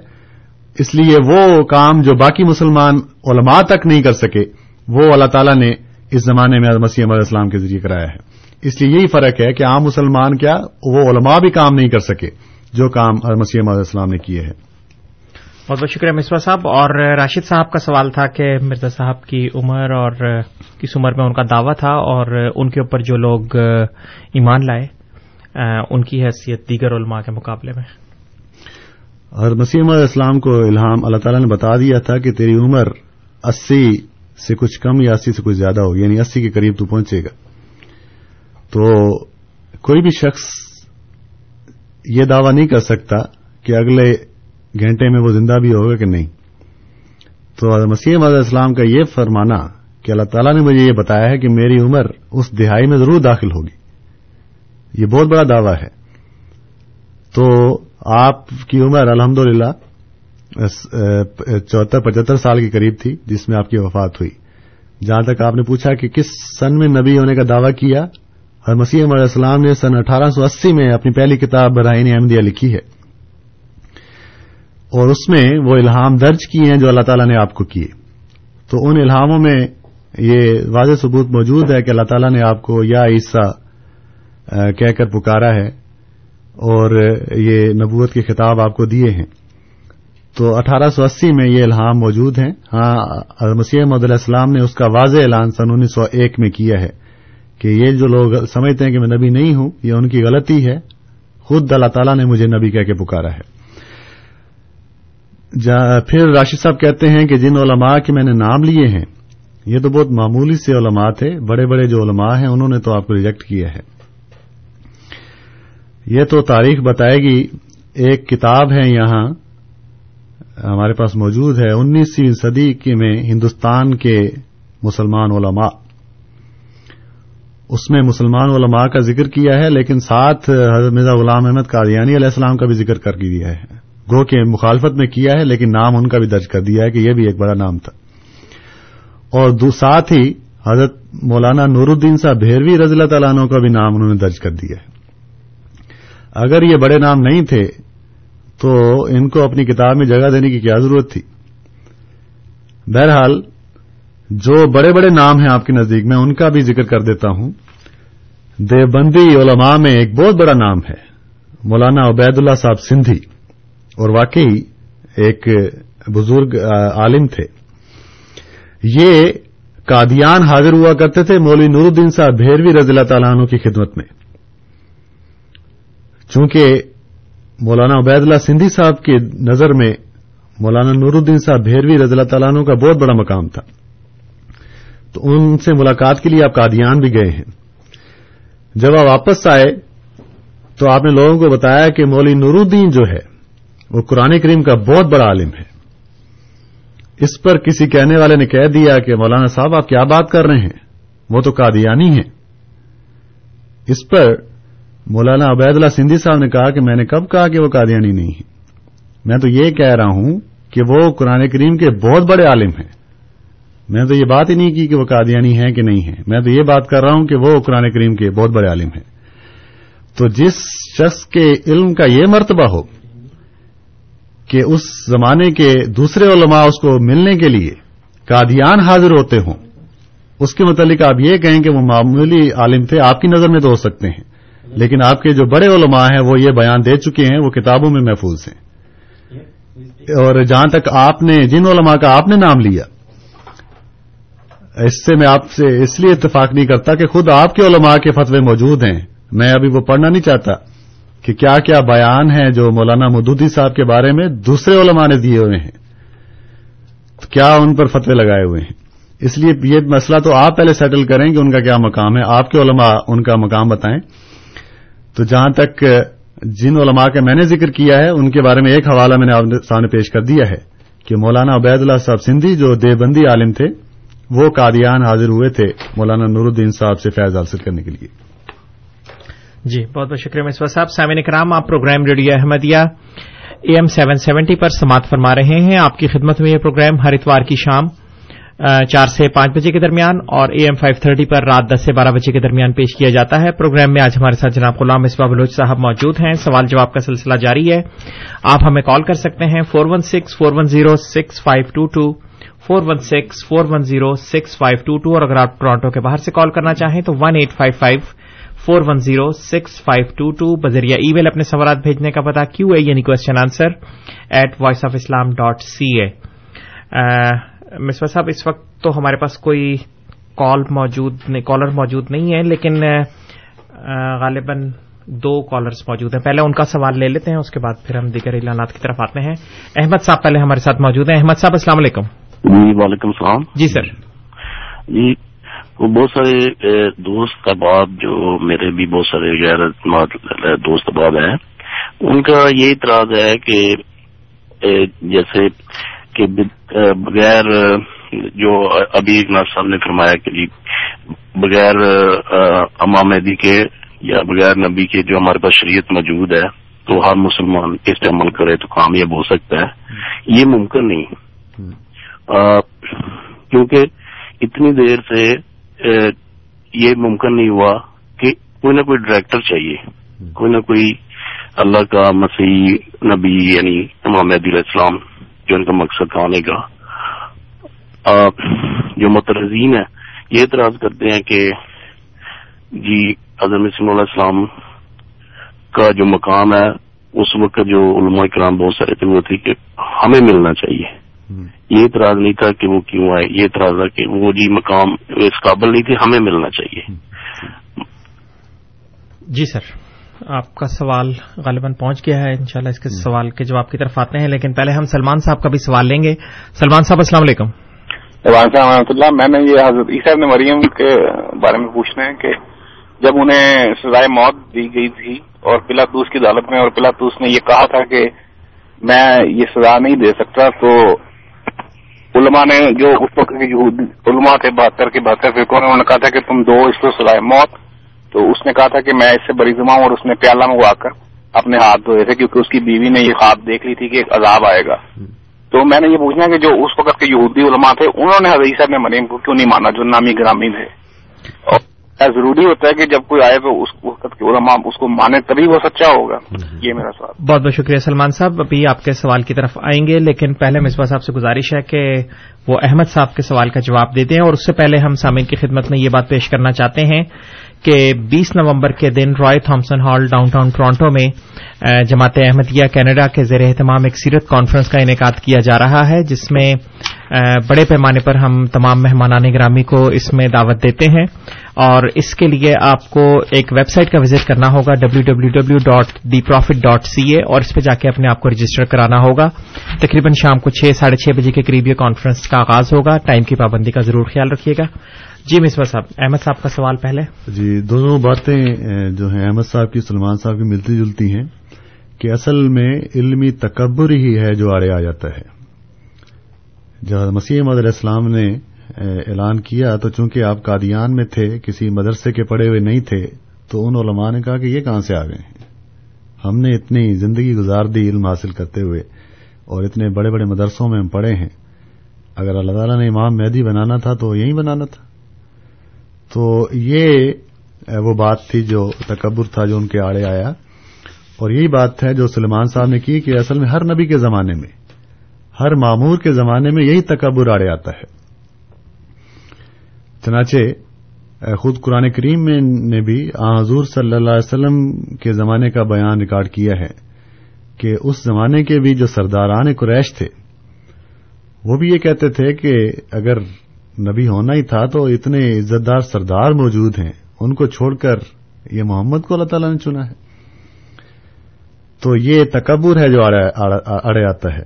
Speaker 5: اس لیے وہ کام جو باقی مسلمان علماء تک نہیں کر سکے، وہ اللہ تعالیٰ نے اس زمانے میں مسیح علیہ السلام کے ذریعے کرایا ہے۔ اس لیے یہی فرق ہے کہ عام مسلمان کیا وہ علماء بھی کام نہیں کر سکے جو کام مسیح علیہ السلام نے کیے ہیں۔
Speaker 4: بہت بہت شکریہ مصباح صاحب اور راشد صاحب کا سوال تھا کہ مرزا صاحب کی عمر اور کس عمر میں ان کا دعویٰ تھا اور ان کے اوپر جو لوگ ایمان لائے ان کی حیثیت دیگر علماء کے مقابلے میں۔
Speaker 5: اور مسیم علیہ السلام کو الہام اللہ تعالیٰ نے بتا دیا تھا کہ تیری عمر اسی سے کچھ کم یا اسی سے کچھ زیادہ ہوگی یعنی اسی کے قریب تو پہنچے گا۔ تو کوئی بھی شخص یہ دعویٰ نہیں کر سکتا کہ اگلے گھنٹے میں وہ زندہ بھی ہوگا کہ نہیں۔ تو مسیح علیہ السلام کا یہ فرمانا کہ اللہ تعالیٰ نے مجھے یہ بتایا ہے کہ میری عمر اس دہائی میں ضرور داخل ہوگی۔ یہ بہت بڑا دعویٰ ہے۔ تو آپ کی عمر الحمد للہ چوہتر، پچہتر سال کے قریب تھی جس میں آپ کی وفات ہوئی۔ جہاں تک آپ نے پوچھا کہ کس سن میں نبی ہونے کا دعویٰ کیا اور مسیح علیہ السلام نے سن اٹھارہ سو اسی میں اپنی پہلی کتاب برائن احمدیہ لکھی ہے۔ اور اس میں وہ الہام درج کیے ہیں جو اللہ تعالیٰ نے آپ کو کیے۔ تو ان الہاموں میں یہ واضح ثبوت موجود ہے کہ اللہ تعالیٰ نے آپ کو یا عیسیٰ کہہ کر پکارا ہے اور یہ نبوت کے خطاب آپ کو دیے ہیں۔ تو اٹھارہ سو اسی میں یہ الہام موجود ہیں۔ ہاں مسیح محدود السلام نے اس کا واضح اعلان سن انیس سو ایک میں کیا ہے۔ کہ یہ جو لوگ سمجھتے ہیں کہ میں نبی نہیں ہوں، یہ ان کی غلطی ہے۔ خود اللہ تعالیٰ نے مجھے نبی کہہ کے پکارا ہے۔ پھر راشد صاحب کہتے ہیں کہ جن علماء کے میں نے نام لیے ہیں، یہ تو بہت معمولی سے علماء تھے، بڑے بڑے جو علماء ہیں انہوں نے تو آپ کو ریجیکٹ کیا ہے۔ یہ تو تاریخ بتائے گی، ایک کتاب ہے یہاں، ہمارے پاس موجود ہے، انیسویں صدی میں ہندوستان کے مسلمان علماء۔ اس میں مسلمان علماء کا ذکر کیا ہے، لیکن ساتھ حضرت مرزا غلام احمد قادیانی علیہ السلام کا بھی ذکر کر دیا ہے۔ گو کے مخالفت میں کیا ہے، لیکن نام ان کا بھی درج کر دیا ہے کہ یہ بھی ایک بڑا نام تھا۔ اور ساتھ ہی حضرت مولانا نور الدین صاحب بھیروی رضی اللہ تعالیٰ عنہ کا بھی نام انہوں نے درج کر دیا ہے۔ اگر یہ بڑے نام نہیں تھے، تو ان کو اپنی کتاب میں جگہ دینے کی کیا ضرورت تھی؟ بہرحال جو بڑے بڑے نام ہیں آپ کے نزدیک، میں ان کا بھی ذکر کر دیتا ہوں۔ دیوبندی علماء میں ایک بہت بڑا نام ہے، مولانا عبید اللہ صاحب سندھی۔ اور واقعی ایک بزرگ عالم تھے۔ یہ قادیان حاضر ہوا کرتے تھے مولوی نور الدین صاحب بھیروی رضی اللہ تعالیٰ عنہ کی خدمت میں۔ چونکہ مولانا عبید اللہ سندھی صاحب کی نظر میں مولانا نور الدین صاحب بھیروی رضی اللہ تعالیٰ عنہ کا بہت بڑا مقام تھا۔ تو ان سے ملاقات کے لیے آپ قادیان بھی گئے ہیں۔ جب آپ واپس آئے تو آپ نے لوگوں کو بتایا کہ مولوی نور الدین جو ہے، وہ قرآن کریم کا بہت بڑا عالم ہے۔ اس پر کسی کہنے والے نے کہہ دیا کہ مولانا صاحب، آپ کیا بات کر رہے ہیں؟ وہ تو قادیانی ہیں۔ اس پر مولانا عبید اللہ سندھی صاحب نے کہا کہ میں نے کب کہا کہ وہ قادیانی نہیں ہے میں تو یہ کہہ رہا ہوں کہ وہ قرآن کریم کے بہت بڑے عالم ہیں۔ میں تو یہ بات ہی نہیں کی کہ وہ قادیانی ہیں کہ نہیں ہیں۔ میں تو یہ بات کر رہا ہوں کہ وہ قرآن کریم کے بہت بڑے عالم ہیں۔ تو جس شخص کے علم کا یہ مرتبہ ہو کہ اس زمانے کے دوسرے علماء اس کو ملنے کے لیے قادیان حاضر ہوتے ہوں، اس کے متعلق آپ یہ کہیں کہ وہ معمولی عالم تھے، آپ کی نظر میں تو ہو سکتے ہیں۔ لیکن آپ کے جو بڑے علماء ہیں، وہ یہ بیان دے چکے ہیں، وہ کتابوں میں محفوظ ہیں۔ اور جہاں تک آپ نے، جن علماء کا آپ نے نام لیا اس سے میں آپ سے اس لیے اتفاق نہیں کرتا کہ خود آپ کے علماء کے فتوے موجود ہیں۔ میں ابھی وہ پڑھنا نہیں چاہتا کہ کیا کیا بیان ہیں جو مولانا مدودی صاحب کے بارے میں دوسرے علماء نے دیے ہوئے ہیں۔ تو کیا ان پر فتوے لگائے ہوئے ہیں؟ اس لیے یہ مسئلہ تو آپ پہلے سیٹل کریں کہ ان کا کیا مقام ہے۔ آپ کے علماء ان کا مقام بتائیں۔ تو جہاں تک جن علماء کا میں نے ذکر کیا ہے، ان کے بارے میں ایک حوالہ میں نے سامنے پیش کر دیا ہے کہ مولانا عبید اللہ صاحب سندھی جو دیوبندی عالم تھے وہ قادیان حاضر ہوئے تھے مولانا نور الدین صاحب سے فیض حاصل کرنے کے لیے۔
Speaker 4: جی بہت بہت شکریہ مصباح صاحب۔ سامعین کرام آپ programme radio Ahmadiyya AM seven seventy seventy پر سماعت فرما رہے ہیں۔ آپ کی خدمت میں یہ پروگرام ہر اتوار کی شام چار سے پانچ بجے کے درمیان اور اے ایم فائیو تھرٹی پر رات دس سے بارہ بجے کے درمیان پیش کیا جاتا ہے۔ پروگرام میں آج ہمارے ساتھ جناب غلام مصباح بلوچ صاحب موجود ہیں۔ سوال جواب کا سلسلہ جاری ہے۔ آپ ہمیں کال کر سکتے ہیں four one six four one zero six five two two. Four one six four one zero six five two two اور اگر آپ ٹورانٹو کے باہر سے کال کرنا چاہیں تو one eight five five four one zero six five two two بذریعہ ای میل اپنے سوالات بھیجنے کا پتا کیو اے یعنی question answer at Voice of Islam dot C A Misbah Sahib, اس وقت تو ہمارے پاس کوئی کال موجود کالر موجود نہیں ہے، لیکن غالباً دو کالرز موجود ہیں۔ پہلے ان کا سوال لے لیتے ہیں، اس کے بعد پھر ہم دیگر اعلانات کی طرف آتے ہیں۔ احمد صاحب پہلے ہمارے ساتھ موجود ہیں۔ احمد صاحب، السلام علیکم۔
Speaker 11: جی وعلیکم السلام۔
Speaker 4: جی سر۔
Speaker 11: جی وہ بہت سارے دوست احباب جو میرے بھی بہت سارے غیر دوست احباب ہیں ان کا یہ اعتراض ہے کہ جیسے کہ بغیر جو ابھی اقناط صاحب نے فرمایا کہ جی بغیر امام مہدی کے یا بغیر نبی کے جو ہمارے پاس شریعت موجود ہے تو ہر مسلمان اس پہ عمل کرے تو کامیاب ہو سکتا ہے۔ یہ ممکن نہیں۔ کیونکہ اتنی دیر سے یہ ممکن نہیں ہوا کہ کوئی نہ کوئی ڈائریکٹر چاہیے۔ کوئی نہ کوئی اللہ کا مسیح نبی یعنی امام علیہ السلام جو ان کا مقصد آنے کا۔ جو مترزین ہیں، یہ اعتراض کرتے ہیں کہ جی حضرت مسلم علیہ السلام کا جو مقام ہے، اس وقت جو علماء کرام بہت سارے تھے، وہ تھے کہ ہمیں ملنا چاہیے۔ یہ اعتراض نہیں تھا کہ وہ کیوں آئے یہ اعتراض تھا کہ وہ جی مقام اس قابل نہیں تھے ہمیں ملنا چاہیے۔
Speaker 4: جی سر آپ کا سوال غالباً پہنچ گیا ہے انشاءاللہ اس کے سوال کے جواب کی طرف آتے ہیں لیکن پہلے ہم سلمان صاحب کا بھی سوال لیں گے۔ سلمان صاحب السلام علیکم۔
Speaker 12: صاحب اللہ میں نے یہ حضرت عیسیٰ نے مریم کے بارے میں پوچھنا ہے کہ جب انہیں سزائے موت دی گئی تھی اور پلاتوس کی عدالت میں اور پلاتوس نے یہ کہا تھا کہ میں یہ سزا نہیں دے سکتا تو علماء نے جو اس وقت کے علماء تھے بہتر کے بہتر فرقوں نے انہوں نے کہا تھا کہ تم دو اس کو سزائے موت۔ تو اس نے کہا تھا کہ میں اس سے بری زما ہوں اور اس نے پیالہ منگوا کر اپنے ہاتھ دھوئے تھے کیونکہ اس کی بیوی نے یہ خواب دیکھ لی تھی کہ ایک عذاب آئے گا۔ تو میں نے یہ پوچھنا کہ جو اس وقت کے یہودی علماء تھے انہوں نے صاحب نے مریم کو کیوں نہیں مانا جو نامی گرامی تھے اور ضروری ہوتا ہے کہ جب کوئی آئے تو اس وقت کے علماء اس کو مانے تبھی وہ سچا ہوگا۔ یہ میرا سوال۔
Speaker 4: بہت بہت شکریہ سلمان صاحب۔ ابھی آپ کے سوال کی طرف آئیں گے لیکن پہلے مصباح صاحب سے گزارش ہے کہ وہ احمد صاحب کے سوال کا جواب دے دیں اور اس سے پہلے ہم سامعین کی خدمت میں یہ بات پیش کرنا چاہتے ہیں۔ کہ بیس نومبر کے دن Roy Thomson Hall downtown Toronto میں جماعت احمدیہ کینیڈا کے زیر اہتمام ایک سیرت کانفرنس کا انعقاد کیا جا رہا ہے، جس میں بڑے پیمانے پر ہم تمام مہمانان گرامی کو اس میں دعوت دیتے ہیں۔ اور اس کے لیے آپ کو ایک ویب سائٹ کا وزٹ کرنا ہوگا W W W dot the Prophet dot C A اور اس پہ جا کے اپنے آپ کو رجسٹر کرانا ہوگا۔ تقریباً شام کو چھ، ساڑھے چھ بجے کے قریب یہ کانفرنس کا آغاز ہوگا۔ ٹائم کی پابندی کا ضرور خیال رکھیے گا۔ جی مصباح صاحب، احمد صاحب کا سوال پہلے۔
Speaker 5: جی دونوں باتیں جو ہیں، احمد صاحب کی، سلمان صاحب کی ملتی جلتی ہیں کہ اصل میں علمی تکبر ہی ہے جو آڑے آ جاتا ہے۔ جب مسیح علیہ السلام نے اعلان کیا تو چونکہ آپ قادیان میں تھے، کسی مدرسے کے پڑے ہوئے نہیں تھے، تو ان علماء نے کہا کہ یہ کہاں سے آ گئے ہیں؟ ہم نے اتنی زندگی گزار دی علم حاصل کرتے ہوئے اور اتنے بڑے بڑے مدرسوں میں ہم پڑھے ہیں۔ اگر اللہ تعالیٰ نے امام مہدی بنانا تھا تو یہی بنانا تھا۔ تو یہ وہ بات تھی جو تکبر تھا جو ان کے آڑے آیا۔ اور یہی بات ہے جو سلمان صاحب نے کی کہ اصل میں ہر نبی کے زمانے میں، ہر معمور کے زمانے میں یہی تکبر آڑے آتا ہے۔ چنانچہ خود قرآن کریم میں نے بھی حضور صلی اللہ علیہ وسلم کے زمانے کا بیان ریکارڈ کیا ہے کہ اس زمانے کے بھی جو سرداران قریش تھے، وہ بھی یہ کہتے تھے کہ اگر نبی ہونا ہی تھا تو اتنے عزت دار سردار موجود ہیں۔ ان کو چھوڑ کر یہ محمد کو اللہ تعالیٰ نے چنا ہے۔ تو یہ تکبر ہے جو اڑے آتا ہے۔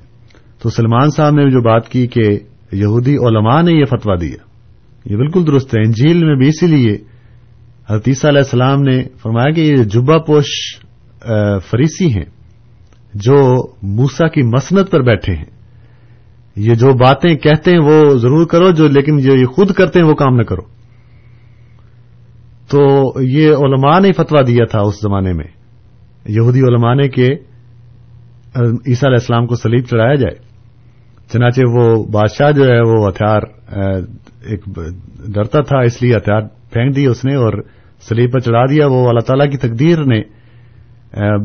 Speaker 5: تو سلمان صاحب نے جو بات کی کہ یہودی علماء نے یہ فتوا دیا۔ یہ بالکل درست ہے۔ انجیل میں بھی اسی لیے حتیثہ علیہ السلام نے فرمایا کہ یہ جبا پوش فریسی ہیں جو موسا کی مسنت پر بیٹھے ہیں۔ یہ جو باتیں کہتے ہیں وہ ضرور کرو، جو لیکن جو یہ خود کرتے ہیں وہ کام نہ کرو۔ تو یہ علماء نے فتوا دیا تھا اس زمانے میں، یہودی علماء نے کہ عیسیٰ علیہ السلام کو سلیب چڑھایا جائے۔ چنانچہ وہ بادشاہ جو ہے وہ ہتھیار ایک ڈرتا تھا، اس لیے ہتھیار پھینک دی اس نے اور سلیب پر چڑھا دیا۔ وہ اللہ تعالیٰ کی تقدیر نے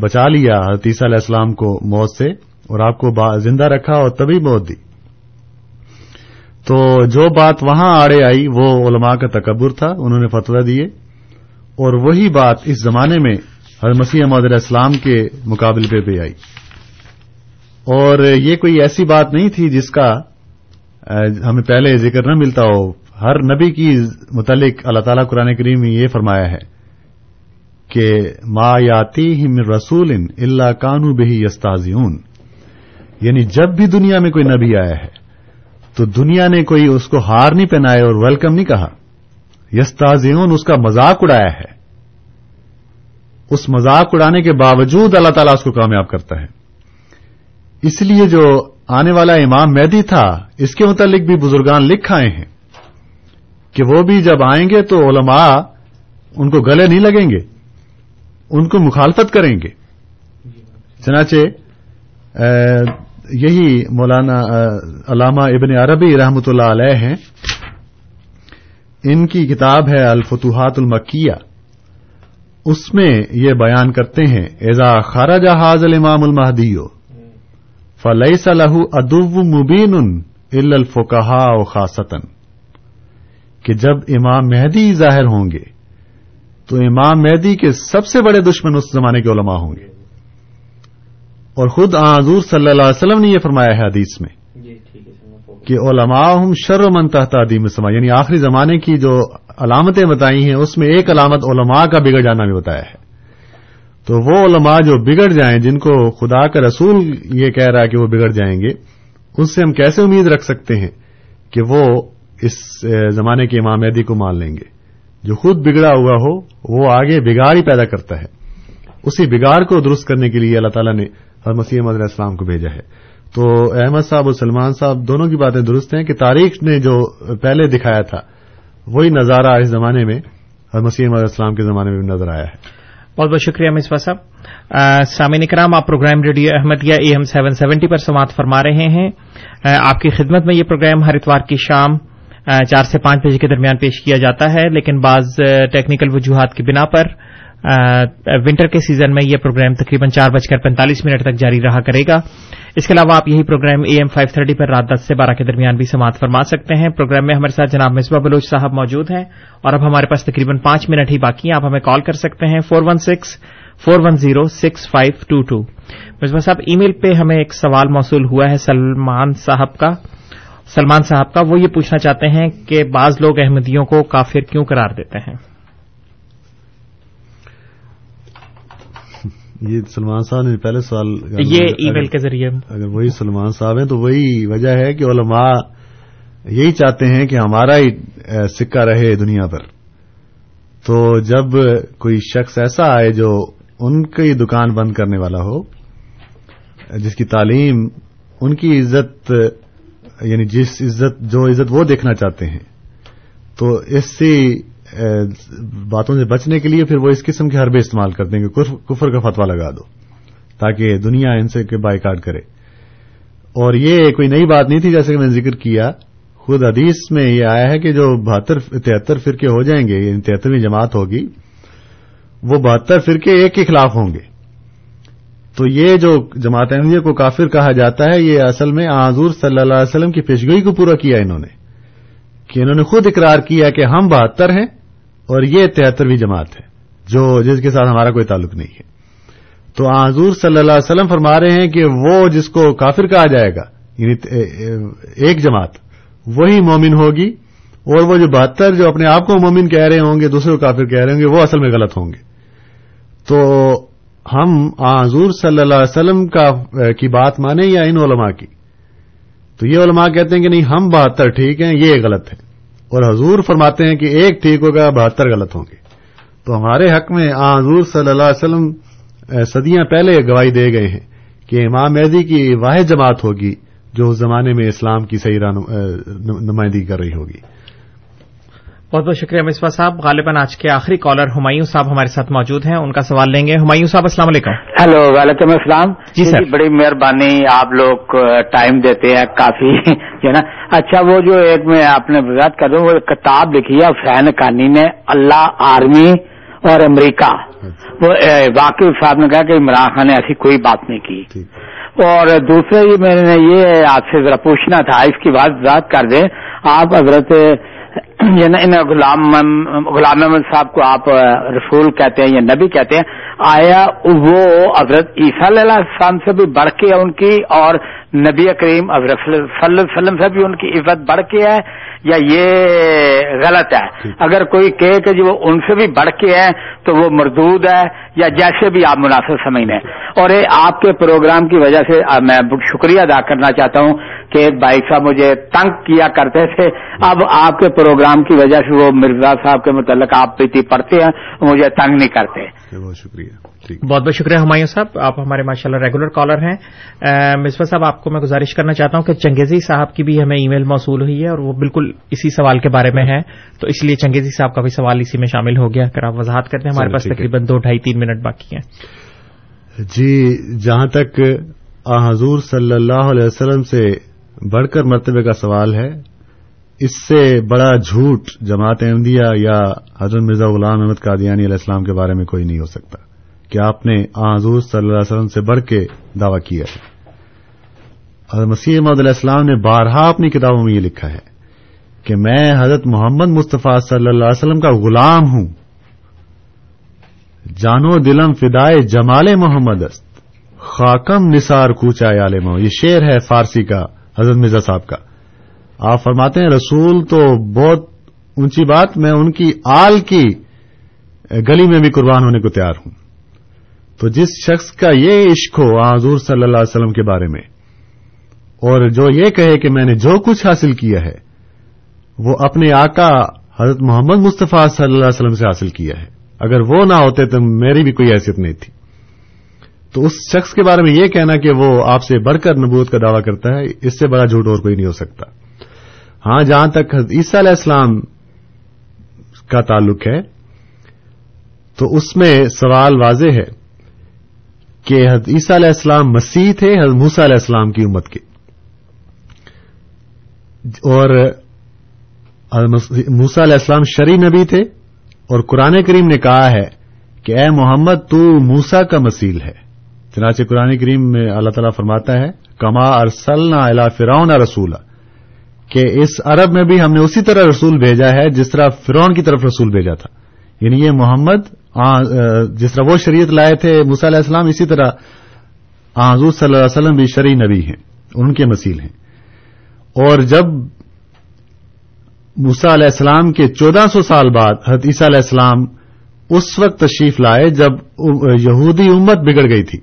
Speaker 5: بچا لیا عیسیٰ علیہ السلام کو موت سے اور آپ کو زندہ رکھا اور تبھی موت دی۔ تو جو بات وہاں آڑے آئی وہ علماء کا تکبر تھا، انہوں نے فتویٰ دیے۔ اور وہی بات اس زمانے میں حضرت مسیح محمد علیہ السلام کے مقابلے پہ بھی آئی۔ اور یہ کوئی ایسی بات نہیں تھی جس کا ہمیں پہلے ذکر نہ ملتا ہو۔ ہر نبی کی متعلق اللہ تعالیٰ قرآن کریم میں یہ فرمایا ہے کہ ما یاتی رسول اللہ کانو بہی یستازیون یعنی جب بھی دنیا میں کوئی نبی آیا ہے تو دنیا نے کوئی اس کو ہار نہیں پہنائے اور ویلکم نہیں کہا۔ یستازیون اس کا مذاق اڑایا ہے۔ اس مذاق اڑانے کے باوجود اللہ تعالیٰ اس کو کامیاب کرتا ہے۔ اس لیے جو آنے والا امام میدی تھا، اس کے متعلق بھی بزرگان لکھ آئے ہیں کہ وہ بھی جب آئیں گے تو علماء ان کو گلے نہیں لگیں گے، ان کو مخالفت کریں گے۔ چنانچہ یہی مولانا علامہ ابن عربی رحمۃ اللہ علیہ ہیں۔ ان کی کتاب ہے الفتوحات المکیہ۔ اس میں یہ بیان کرتے ہیں ایزا خارج حاض الامام المہدیو فلئی صلاح ادب مبین ال الفقہ و خاصتن کہ جب امام مہدی ظاہر ہوں گے، تو امام مہدی کے سب سے بڑے دشمن اس زمانے کے علماء ہوں گے۔ اور خود حضور صلی اللہ علیہ وسلم نے یہ فرمایا ہے حدیث میں کہ علماء ہم شر من تحت عدیم سما یعنی آخری زمانے کی جو علامتیں بتائی ہیں اس میں ایک علامت علماء کا بگڑ جانا بھی بتایا ہے۔ تو وہ علماء جو بگڑ جائیں جن کو خدا کا رسول یہ کہہ رہا ہے کہ وہ بگڑ جائیں گے اس سے ہم کیسے امید رکھ سکتے ہیں کہ وہ اس زمانے کے امام مہدی کو مان لیں گے؟ جو خود بگڑا ہوا ہو وہ آگے بگاڑ ہی پیدا کرتا ہے۔ اسی بگاڑ کو درست کرنے کے لیے اللہ تعالیٰ نے ہر مسیح احمد علیہ السلام کو بھیجا ہے۔ تو احمد صاحب اور سلمان صاحب دونوں کی باتیں درست ہیں کہ تاریخ نے جو پہلے دکھایا تھا، وہی نظارہ اس زمانے میں ہر مسیح احمد السلام کے زمانے میں بھی نظر آیا ہے۔
Speaker 4: بہت بہت شکریہ مصباح صاحب۔ سامعین کرام، آپ programme radio Ahmadiyya AM seven seventy seventy پر سماعت فرما رہے ہیں۔ آپ کی خدمت میں یہ پروگرام ہر اتوار کی شام چار سے پانچ بجے کے درمیان پیش کیا جاتا ہے، لیکن بعض ٹیکنیکل وجوہات کی بنا پر ونٹر کے سیزن میں یہ پروگرام تقریباً چار بج کر پینتالیس منٹ تک جاری رہا کرے گا۔ اس کے علاوہ آپ یہی programme A M five thirty پر رات دس سے بارہ کے درمیان بھی سماعت فرما سکتے ہیں۔ پروگرام میں ہمارے ساتھ جناب مصباح بلوچ صاحب موجود ہیں اور اب ہمارے پاس تقریباً پانچ منٹ ہی باقی ہیں۔ آپ ہمیں کال کر سکتے ہیں four one six four one zero six five two two Misbah Sahib email پہ ہمیں ایک سوال موصول ہوا ہے سلمان صاحب کا۔ سلمان صاحب کا، وہ یہ پوچھنا چاہتے ہیں کہ بعض لوگ احمدیوں کو کافر کیوں قرار دیتے ہیں؟
Speaker 5: یہ سلمان صاحب نے پہلے سوال
Speaker 4: یہ ای میل کے ذریعے۔
Speaker 5: اگر وہی سلمان صاحب ہیں تو وہی وجہ ہے کہ علماء یہی چاہتے ہیں کہ ہمارا ہی سکہ رہے دنیا پر۔ تو جب کوئی شخص ایسا آئے جو ان کی دکان بند کرنے والا ہو جس کی تعلیم ان کی عزت یعنی جس عزت جو عزت وہ دیکھنا چاہتے ہیں تو اس سے باتوں سے بچنے کے لیے پھر وہ اس قسم کے حربے استعمال کرتے ہیں کہ کفر کا فتوا لگا دو، تاکہ دنیا ان سے بائیکاٹ کرے۔ اور یہ کوئی نئی بات نہیں تھی جیسے کہ میں نے ذکر کیا، خود حدیث میں یہ آیا ہے کہ جو بہتر، تہتر فرقے ہو جائیں گے یعنی تہترویں جماعت ہوگی، وہ بہتر فرقے ایک کے خلاف ہوں گے۔ تو یہ جو جماعت احمدیہ کو کافر کہا جاتا ہے، یہ اصل میں حضور صلی اللہ علیہ وسلم کی پیشگوئی کو پورا کیا انہوں نے، کہ انہوں نے خود اقرار کیا کہ ہم بہتر ہیں اور یہ تہترویں جماعت ہے، جو جس کے ساتھ ہمارا کوئی تعلق نہیں ہے۔ تو حضور صلی اللہ علیہ وسلم فرما رہے ہیں کہ وہ جس کو کافر کہا جائے گا یعنی ایک جماعت، وہی مومن ہوگی، اور وہ جو بہتر جو اپنے آپ کو مومن کہہ رہے ہوں گے، دوسرے کو کافر کہہ رہے ہوں گے، وہ اصل میں غلط ہوں گے۔ تو ہم حضور صلی اللہ علیہ وسلم کا کی بات مانیں یا ان علماء کی؟ تو یہ علماء کہتے ہیں کہ نہیں، ہم بہتر ٹھیک ہیں، یہ غلط ہے۔ اور حضور فرماتے ہیں کہ ایک ٹھیک ہوگا، بہتر غلط ہوں گے۔ تو ہمارے حق میں آ حضور صلی اللہ علیہ وسلم صدیاں پہلے گواہی دے گئے ہیں کہ امام مہدی کی واحد جماعت ہوگی، جو اس زمانے میں اسلام کی صحیح نمائندگی کر رہی ہوگی۔
Speaker 4: بہت بہت شکریہ مصباح صاحب۔ غالباً آج کے آخری کالر ہمایوں صاحب ہمارے ساتھ موجود ہیں ان کا سوال لیں گے۔ ہمایوں صاحب السلام علیکم۔
Speaker 13: ہیلو وعلیکم السلام۔
Speaker 4: جی سر۔
Speaker 13: بڑی مہربانی آپ لوگ ٹائم دیتے ہیں کافی جو نا۔ اچھا وہ جو ایک میں آپ نے بات کر ہوں وہ کتاب لکھی ہے فین کانی نے اللہ آرمی اور امریکہ۔ وہ واقعی صاحب نے کہا کہ عمران خان نے ایسی کوئی بات نہیں کی۔ اور دوسرے یہ میں نے یہ آپ سے ذرا پوچھنا تھا اس کی بات بات کر دیں آپ حضرت ان غلام غلام احمد صاحب کو آپ رسول کہتے ہیں یا نبی کہتے ہیں، آیا وہ حضرت عیسیٰ علیہ السلام سے بھی بڑھ کے ان کی اور نبی کریم صلی اللہ علیہ وسلم سے بھی ان کی عزت بڑھ کے ہے یا یہ غلط ہے؟ اگر کوئی کہے کہ جو وہ ان سے بھی بڑھ کے ہے تو وہ مردود ہے یا جیسے بھی آپ مناسب سمجھ لیں اور آپ کے پروگرام کی وجہ سے میں شکریہ ادا کرنا چاہتا ہوں کہ ایک بھائی صاحب مجھے تنگ کیا کرتے تھے۔ اب آپ کے پروگرام کی وجہ سے وہ مرزا صاحب کے متعلق آپ پیتی پڑھتے ہیں مجھے تنگ نہیں کرتے۔
Speaker 5: بہت شکریہ۔
Speaker 4: بہت بہت شکریہ ہمایوں صاحب آپ ہمارے ماشاء اللہ ریگولر کالر ہیں مصباح صاحب آپ کو میں گزارش کرنا چاہتا ہوں کہ چنگیزی صاحب کی بھی ہمیں ای میل موصول ہوئی ہے اور وہ بالکل اسی سوال کے بارے میں ہے۔ تو اس لیے چنگیزی صاحب کا بھی سوال اسی میں شامل ہو گیا۔ اگر آپ وضاحت کرتے ہیں ہمارے پاس تقریباً دو ڈھائی تین منٹ باقی ہیں۔
Speaker 5: جی جہاں تک حضور صلی اللہ علیہ وسلم سے بڑھ کر مرتبے کا سوال ہے اس سے بڑا جھوٹ جماعت احمدیہ یا حضرت مرزا غلام احمد قادیانی علیہ السلام کے بارے میں کوئی نہیں ہو سکتا۔ کہ آپ نے حضور صلی اللہ علیہ وسلم سے بڑھ کے دعویٰ کیا ہے۔ حضرت مسیح محمد علیہ السلام نے بارہا اپنی کتابوں میں یہ لکھا ہے کہ میں حضرت محمد مصطفیٰ صلی اللہ علیہ وسلم کا غلام ہوں۔ جانو دلم فدائے جمال محمد است۔ خاکم نثار کوچا عالم یہ شعر ہے فارسی کا، حضرت مرزا صاحب کا۔ آپ فرماتے ہیں رسول تو بہت اونچی بات، میں ان کی آل کی گلی میں بھی قربان ہونے کو تیار ہوں۔ تو جس شخص کا یہ عشق ہو حضور صلی اللہ علیہ وسلم کے بارے میں، اور جو یہ کہے کہ میں نے جو کچھ حاصل کیا ہے، وہ اپنے آقا حضرت محمد مصطفیٰ صلی اللہ علیہ وسلم سے حاصل کیا ہے۔ اگر وہ نہ ہوتے تو میری بھی کوئی حیثیت نہیں تھی۔ تو اس شخص کے بارے میں یہ کہنا کہ وہ آپ سے بڑھ کر نبوت کا دعویٰ کرتا ہے، اس سے بڑا جھوٹ اور کوئی نہیں ہو سکتا۔ ہاں جہاں تک عیسیٰ علیہ السلام کا تعلق ہے، تو اس میں سوال واضح ہے کہ حضرت عیسیٰ علیہ السلام مسیح تھے، حضرت موسیٰ علیہ السلام کی امت کے۔ اور موسا علیہ السلام شری نبی تھے، اور قرآن کریم نے کہا ہے کہ اے محمد، تو موسا کا مسیل ہے۔ چنانچہ قرآن کریم میں اللہ تعالیٰ فرماتا ہے، کما ارسلنا الا فرعون رسولہ کہ اس عرب میں بھی ہم نے اسی طرح رسول بھیجا ہے، جس طرح فرعون کی طرف رسول بھیجا تھا۔ یعنی یہ محمد جس طرح وہ شریعت لائے تھے، موسیٰ علیہ السلام، اسی طرح حضور صلی اللہ علیہ وسلم بھی شرعی نبی ہیں، ان کے مسیل ہیں۔ اور جب موسا علیہ السلام کے چودہ سو سال بعد حضرت عیسیٰ علیہ السلام اس وقت تشریف لائے، جب یہودی امت بگڑ گئی تھی،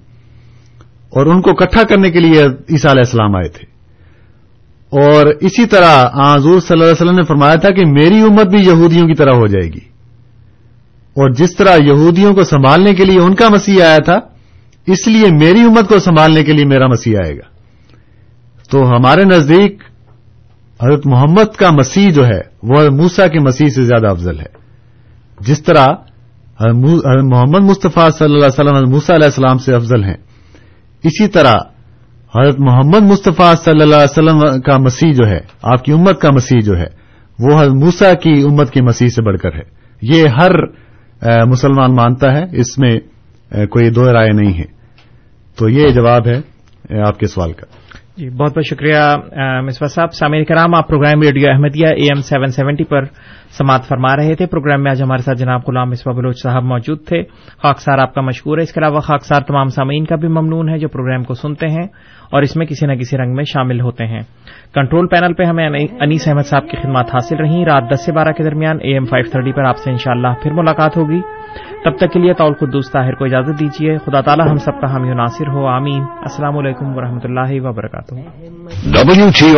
Speaker 5: اور ان کو اکٹھا کرنے کے لیے عیسیٰ علیہ السلام آئے تھے۔ اور اسی طرح حضور صلی اللہ علیہ وسلم نے فرمایا تھا کہ میری امت بھی یہودیوں کی طرح ہو جائے گی۔ اور جس طرح یہودیوں کو سنبھالنے کے لیے ان کا مسیح آیا تھا، اس لیے میری امت کو سنبھالنے کے لیے میرا مسیح آئے گا۔ تو ہمارے نزدیک حضرت محمد کا مسیح جو ہے، وہ موسا کے مسیح سے زیادہ افضل ہے۔ جس طرح حضرت محمد مصطفیٰ صلی اللہ علیہ وسلم موسا علیہ السلام سے افضل ہیں۔ اسی طرح حضرت محمد مصطفیٰ صلی اللہ علیہ وسلم کا مسیح جو ہے، آپ کی امت کا مسیح جو ہے، وہ حضرت موسا کی امت کی مسیح سے بڑھ کر ہے۔ یہ ہر مسلمان مانتا ہے، اس میں کوئی دو رائے نہیں ہے۔ تو یہ جواب ہے آپ کے سوال کا۔
Speaker 4: جی بہت بہت شکریہ مصباح صاحب سامع کرام، آپ programme radio Ahmadiyya AM seven seventy seventy پر سماعت فرما رہے تھے۔ پروگرام میں آج ہمارے ساتھ جناب غلام مصباح بلوچ صاحب موجود تھے۔ خاکسار آپ کا مشکور ہے۔ اس کے علاوہ خاکسار تمام سامعین کا بھی ممنون ہے جو پروگرام کو سنتے ہیں اور اس میں کسی نہ کسی رنگ میں شامل ہوتے ہیں۔ کنٹرول پینل پہ ہمیں انیس احمد صاحب کی خدمات حاصل رہیں۔ رات دس سے بارہ کے درمیان اے ایم فائیو تھرٹی پر آپ سے انشاءاللہ پھر ملاقات ہوگی۔ تب تک کے لیے طول قدوس طاہر کو اجازت دیجیے۔ خدا تعالی ہم سب کا حامی ناصر ہو۔ آمین۔ السلام علیکم ورحمۃ اللہ وبرکاتہ۔